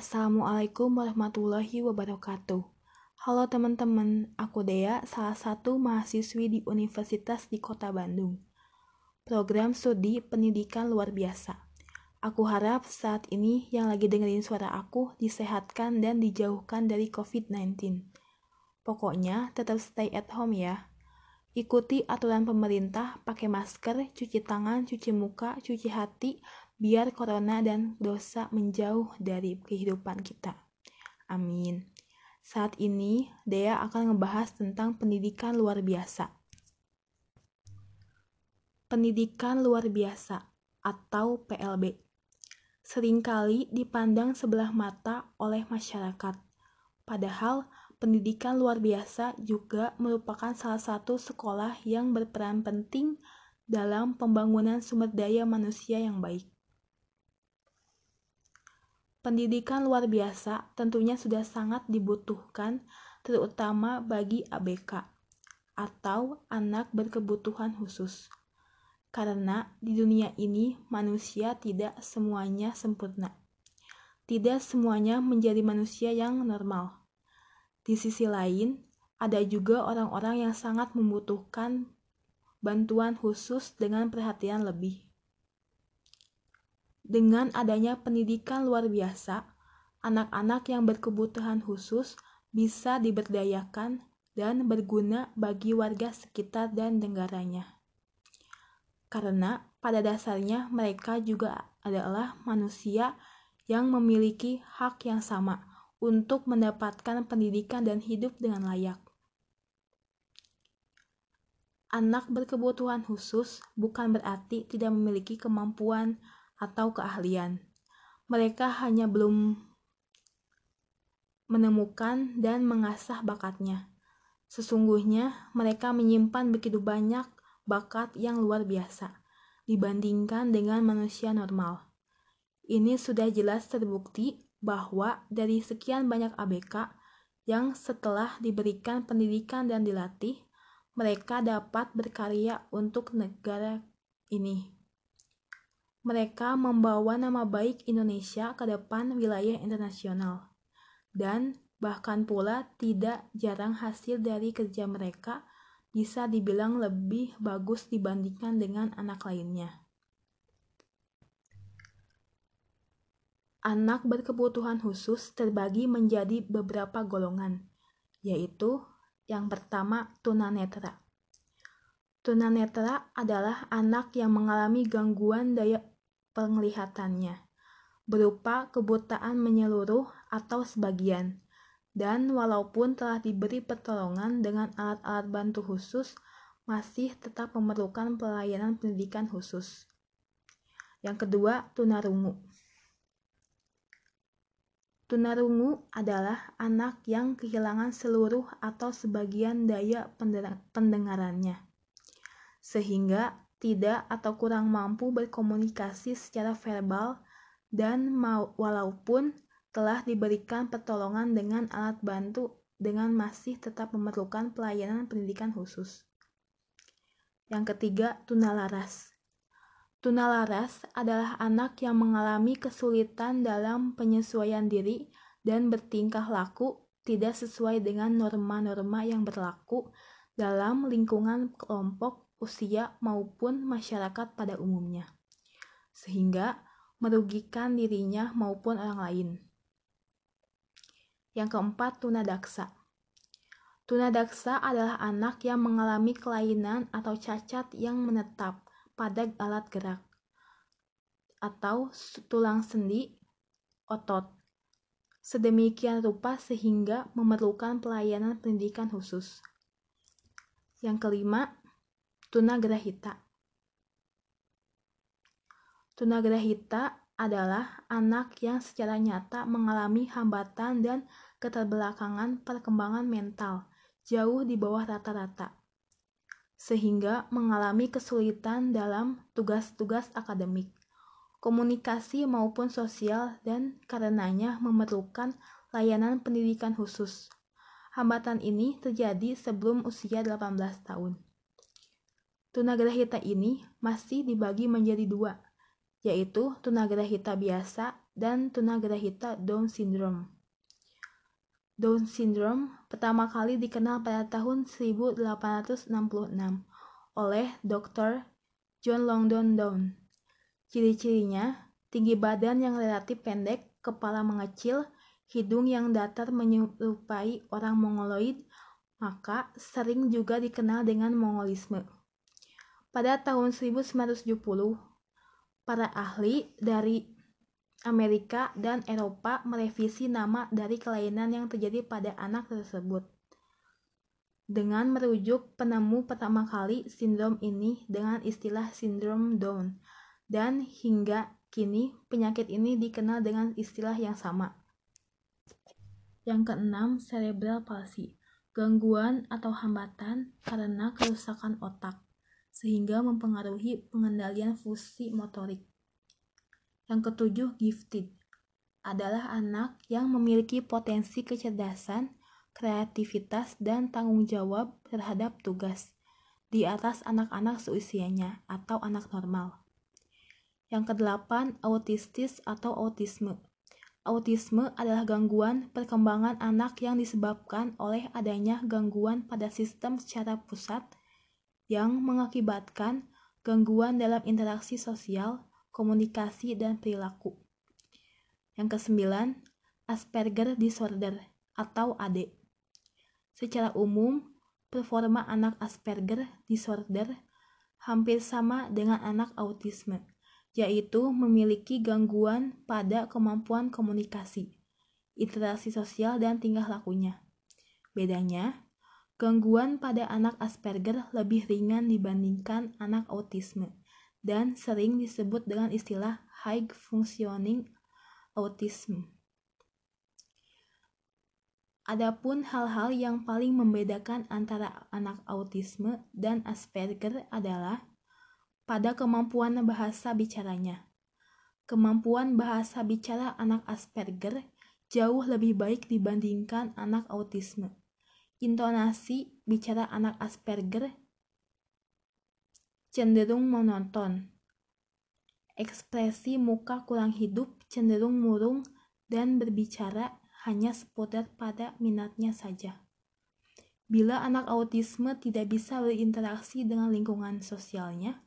Assalamualaikum warahmatullahi wabarakatuh. Halo teman-teman, aku Dea, salah satu mahasiswi di Universitas di Kota Bandung. Program studi pendidikan luar biasa. Aku harap saat ini yang lagi dengerin suara aku disehatkan dan dijauhkan dari COVID-19. Pokoknya tetap stay at home ya. Ikuti aturan pemerintah, pakai masker, cuci tangan, cuci muka, cuci hati, biar corona dan dosa menjauh dari kehidupan kita. Amin. Saat ini, Dea akan ngebahas tentang pendidikan luar biasa. Pendidikan luar biasa atau PLB sering kali dipandang sebelah mata oleh masyarakat. Padahal, pendidikan luar biasa juga merupakan salah satu sekolah yang berperan penting dalam pembangunan sumber daya manusia yang baik. Pendidikan luar biasa tentunya sudah sangat dibutuhkan, terutama bagi ABK atau anak berkebutuhan khusus. Karena di dunia ini manusia tidak semuanya sempurna. Tidak semuanya menjadi manusia yang normal. Di sisi lain, ada juga orang-orang yang sangat membutuhkan bantuan khusus dengan perhatian lebih. Dengan adanya pendidikan luar biasa, anak-anak yang berkebutuhan khusus bisa diberdayakan dan berguna bagi warga sekitar dan negaranya. Karena pada dasarnya mereka juga adalah manusia yang memiliki hak yang sama untuk mendapatkan pendidikan dan hidup dengan layak. Anak berkebutuhan khusus bukan berarti tidak memiliki kemampuan atau keahlian. Mereka hanya belum menemukan dan mengasah bakatnya. Sesungguhnya, mereka menyimpan begitu banyak bakat yang luar biasa dibandingkan dengan manusia normal. Ini sudah jelas terbukti bahwa dari sekian banyak ABK yang setelah diberikan pendidikan dan dilatih, mereka dapat berkarya untuk negara ini. Mereka membawa nama baik Indonesia ke depan wilayah internasional. Dan bahkan pula tidak jarang hasil dari kerja mereka bisa dibilang lebih bagus dibandingkan dengan anak lainnya. Anak berkebutuhan khusus terbagi menjadi beberapa golongan, yaitu yang pertama tunanetra. Tunanetra adalah anak yang mengalami gangguan daya penglihatannya, berupa kebutaan menyeluruh atau sebagian. Dan walaupun telah diberi pertolongan dengan alat-alat bantu khusus, masih tetap memerlukan pelayanan pendidikan khusus. Yang kedua, tunarungu. Tunarungu adalah anak yang kehilangan seluruh atau sebagian daya pendengarannya, sehingga tidak atau kurang mampu berkomunikasi secara verbal dan walaupun telah diberikan pertolongan dengan alat bantu dengan masih tetap memerlukan pelayanan pendidikan khusus. Yang ketiga, tunalaras. Tunalaras adalah anak yang mengalami kesulitan dalam penyesuaian diri dan bertingkah laku tidak sesuai dengan norma-norma yang berlaku dalam lingkungan kelompok usia maupun masyarakat pada umumnya, sehingga merugikan dirinya maupun orang lain. Yang keempat, tunadaksa. Tunadaksa adalah anak yang mengalami kelainan atau cacat yang menetap pada alat gerak atau tulang sendi, otot. Sedemikian rupa sehingga memerlukan pelayanan pendidikan khusus. Yang kelima, Tunagrahita. Tunagrahita adalah anak yang secara nyata mengalami hambatan dan keterbelakangan perkembangan mental jauh di bawah rata-rata, sehingga mengalami kesulitan dalam tugas-tugas akademik, komunikasi maupun sosial dan karenanya memerlukan layanan pendidikan khusus. Hambatan ini terjadi sebelum usia 18 tahun. Tunagrahita ini masih dibagi menjadi dua, yaitu tunagrahita biasa dan tunagrahita Down syndrome. Down syndrome pertama kali dikenal pada tahun 1866 oleh Dr. John Longdon Down. Ciri-cirinya tinggi badan yang relatif pendek, kepala mengecil, hidung yang datar menyerupai orang mongoloid, maka sering juga dikenal dengan mongolisme. Pada tahun 1970, para ahli dari Amerika dan Eropa merevisi nama dari kelainan yang terjadi pada anak tersebut dengan merujuk penemu pertama kali sindrom ini dengan istilah sindrom Down dan hingga kini penyakit ini dikenal dengan istilah yang sama. Yang keenam, cerebral palsy, gangguan atau hambatan karena kerusakan otak sehingga mempengaruhi pengendalian fungsi motorik. Yang ketujuh, gifted adalah anak yang memiliki potensi kecerdasan, kreativitas, dan tanggung jawab terhadap tugas di atas anak-anak seusianya atau anak normal. Yang kedelapan, autistis atau autisme. Autisme adalah gangguan perkembangan anak yang disebabkan oleh adanya gangguan pada sistem secara pusat yang mengakibatkan gangguan dalam interaksi sosial, komunikasi, dan perilaku. Yang kesembilan, Asperger disorder atau AD. Secara umum, performa anak Asperger disorder hampir sama dengan anak autisme, yaitu memiliki gangguan pada kemampuan komunikasi, interaksi sosial, dan tingkah lakunya. Bedanya, Gangguan pada anak Asperger lebih ringan dibandingkan anak autisme dan sering disebut dengan istilah high functioning autism. Adapun hal-hal yang paling membedakan antara anak autisme dan Asperger adalah pada kemampuan bahasa bicaranya. Kemampuan bahasa bicara anak Asperger jauh lebih baik dibandingkan anak autisme intonasi bicara anak Asperger cenderung monoton. Ekspresi muka kurang hidup, cenderung murung, dan berbicara hanya seputar pada minatnya saja. Bila anak autisme tidak bisa berinteraksi dengan lingkungan sosialnya,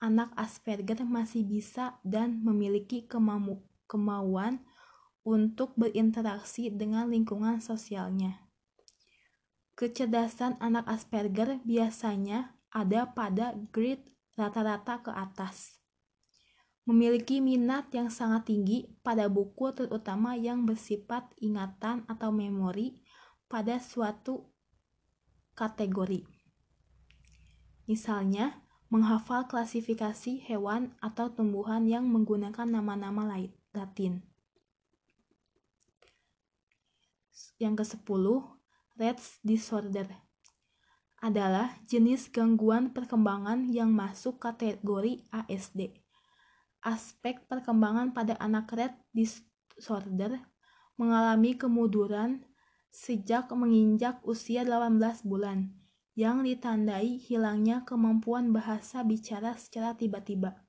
anak Asperger masih bisa dan memiliki kemau kemauan untuk berinteraksi dengan lingkungan sosialnya. Kecerdasan anak Asperger biasanya ada pada grade rata-rata ke atas. Memiliki minat yang sangat tinggi pada buku terutama yang bersifat ingatan atau memori pada suatu kategori. Misalnya, menghafal klasifikasi hewan atau tumbuhan yang menggunakan nama-nama Latin. Yang ke-10, Rett's disorder adalah jenis gangguan perkembangan yang masuk kategori ASD. Aspek perkembangan pada anak Rett disorder mengalami kemunduran sejak menginjak usia 18 bulan yang ditandai hilangnya kemampuan bahasa bicara secara tiba-tiba.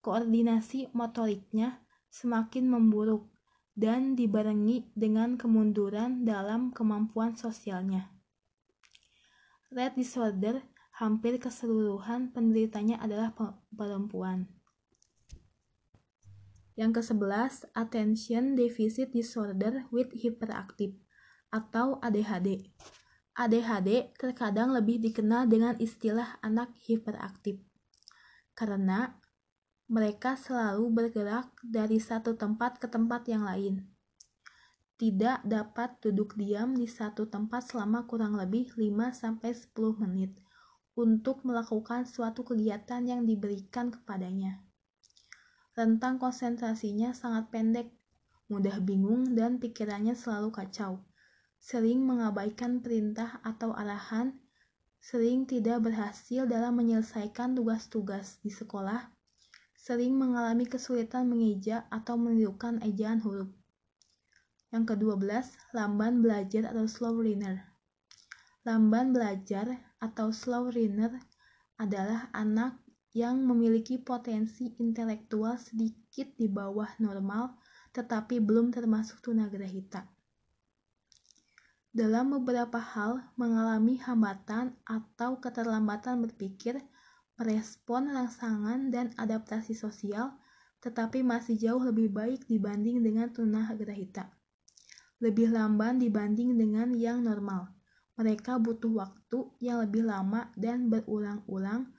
Koordinasi motoriknya semakin memburuk dan dibarengi dengan kemunduran dalam kemampuan sosialnya. Red disorder hampir keseluruhan penderitanya adalah perempuan. Yang ke-11, Attention Deficit Disorder with Hyperactive atau ADHD. ADHD terkadang lebih dikenal dengan istilah anak hiperaktif karena mereka selalu bergerak dari satu tempat ke tempat yang lain. Tidak dapat duduk diam di satu tempat selama kurang lebih 5-10 menit untuk melakukan suatu kegiatan yang diberikan kepadanya. Rentang konsentrasinya sangat pendek, mudah bingung dan pikirannya selalu kacau. Sering mengabaikan perintah atau arahan, sering tidak berhasil dalam menyelesaikan tugas-tugas di sekolah, sering mengalami kesulitan mengeja atau menirukan ejaan huruf. Yang ke-12, lamban belajar atau slow learner. Lamban belajar atau slow learner adalah anak yang memiliki potensi intelektual sedikit di bawah normal tetapi belum termasuk tunagrahita. Dalam beberapa hal mengalami hambatan atau keterlambatan berpikir, merespon rangsangan dan adaptasi sosial, tetapi masih jauh lebih baik dibanding dengan tunagrahita. Lebih lamban dibanding dengan yang normal. Mereka butuh waktu yang lebih lama dan berulang-ulang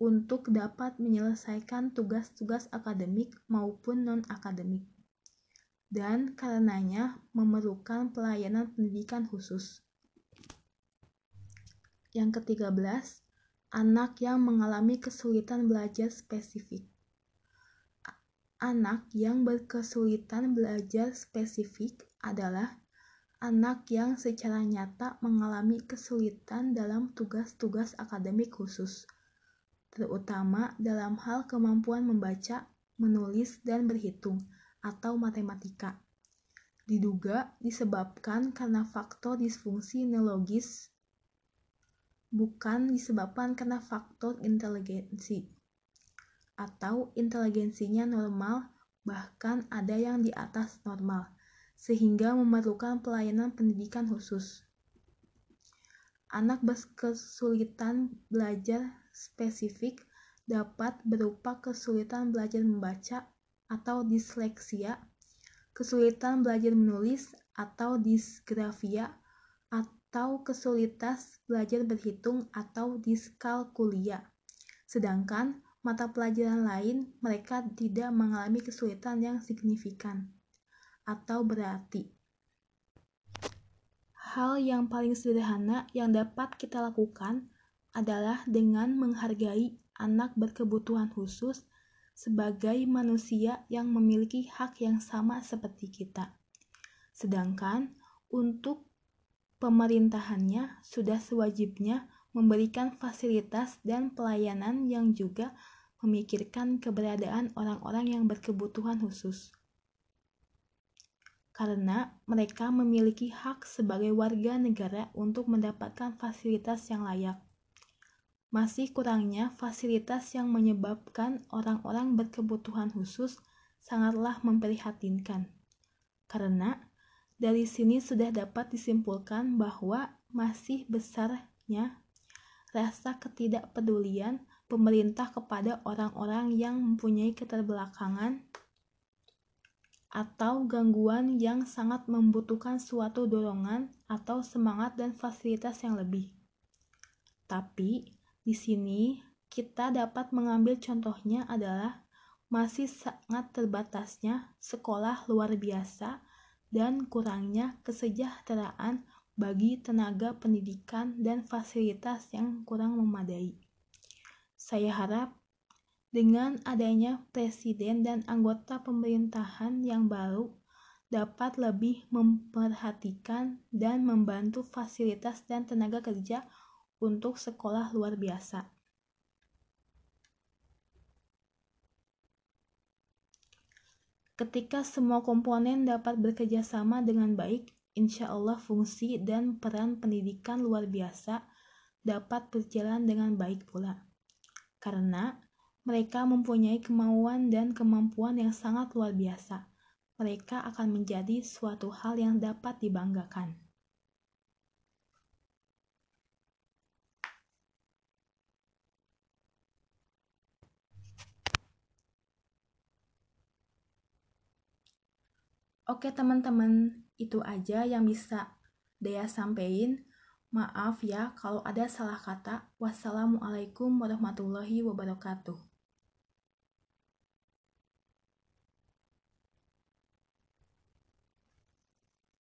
untuk dapat menyelesaikan tugas-tugas akademik maupun non-akademik. Dan karenanya memerlukan pelayanan pendidikan khusus. Yang ketiga belas, anak yang mengalami kesulitan belajar spesifik. Anak yang berkesulitan belajar spesifik adalah anak yang secara nyata mengalami kesulitan dalam tugas-tugas akademik khusus, terutama dalam hal kemampuan membaca, menulis, dan berhitung, atau matematika. Diduga disebabkan karena faktor disfungsi neurologis, bukan disebabkan karena faktor inteligensi, atau inteligensinya normal, bahkan ada yang di atas normal sehingga memerlukan pelayanan pendidikan khusus. Anak berkesulitan belajar spesifik dapat berupa kesulitan belajar membaca atau disleksia, kesulitan belajar menulis atau disgrafia, atau kesulitan belajar berhitung atau diskalkulia. Sedangkan mata pelajaran lain mereka tidak mengalami kesulitan yang signifikan atau berarti. Hal yang paling sederhana yang dapat kita lakukan adalah dengan menghargai anak berkebutuhan khusus sebagai manusia yang memiliki hak yang sama seperti kita. Sedangkan untuk pemerintahannya sudah sewajibnya memberikan fasilitas dan pelayanan yang juga memikirkan keberadaan orang-orang yang berkebutuhan khusus karena mereka memiliki hak sebagai warga negara untuk mendapatkan fasilitas yang layak. Masih kurangnya fasilitas yang menyebabkan orang-orang berkebutuhan khusus sangatlah memprihatinkan. Karena dari sini sudah dapat disimpulkan bahwa masih besarnya rasa ketidakpedulian pemerintah kepada orang-orang yang mempunyai keterbelakangan atau gangguan yang sangat membutuhkan suatu dorongan atau semangat dan fasilitas yang lebih. Tapi di sini kita dapat mengambil contohnya adalah masih sangat terbatasnya sekolah luar biasa dan kurangnya kesejahteraan bagi tenaga pendidikan dan fasilitas yang kurang memadai. Saya harap dengan adanya presiden dan anggota pemerintahan yang baru dapat lebih memperhatikan dan membantu fasilitas dan tenaga kerja untuk sekolah luar biasa. Ketika semua komponen dapat bekerja sama dengan baik, insya Allah fungsi dan peran pendidikan luar biasa dapat berjalan dengan baik pula. Karena mereka mempunyai kemauan dan kemampuan yang sangat luar biasa. Mereka akan menjadi suatu hal yang dapat dibanggakan. Oke teman-teman, itu aja yang bisa Dea sampaikan. Maaf ya kalau ada salah kata. Wassalamualaikum warahmatullahi wabarakatuh.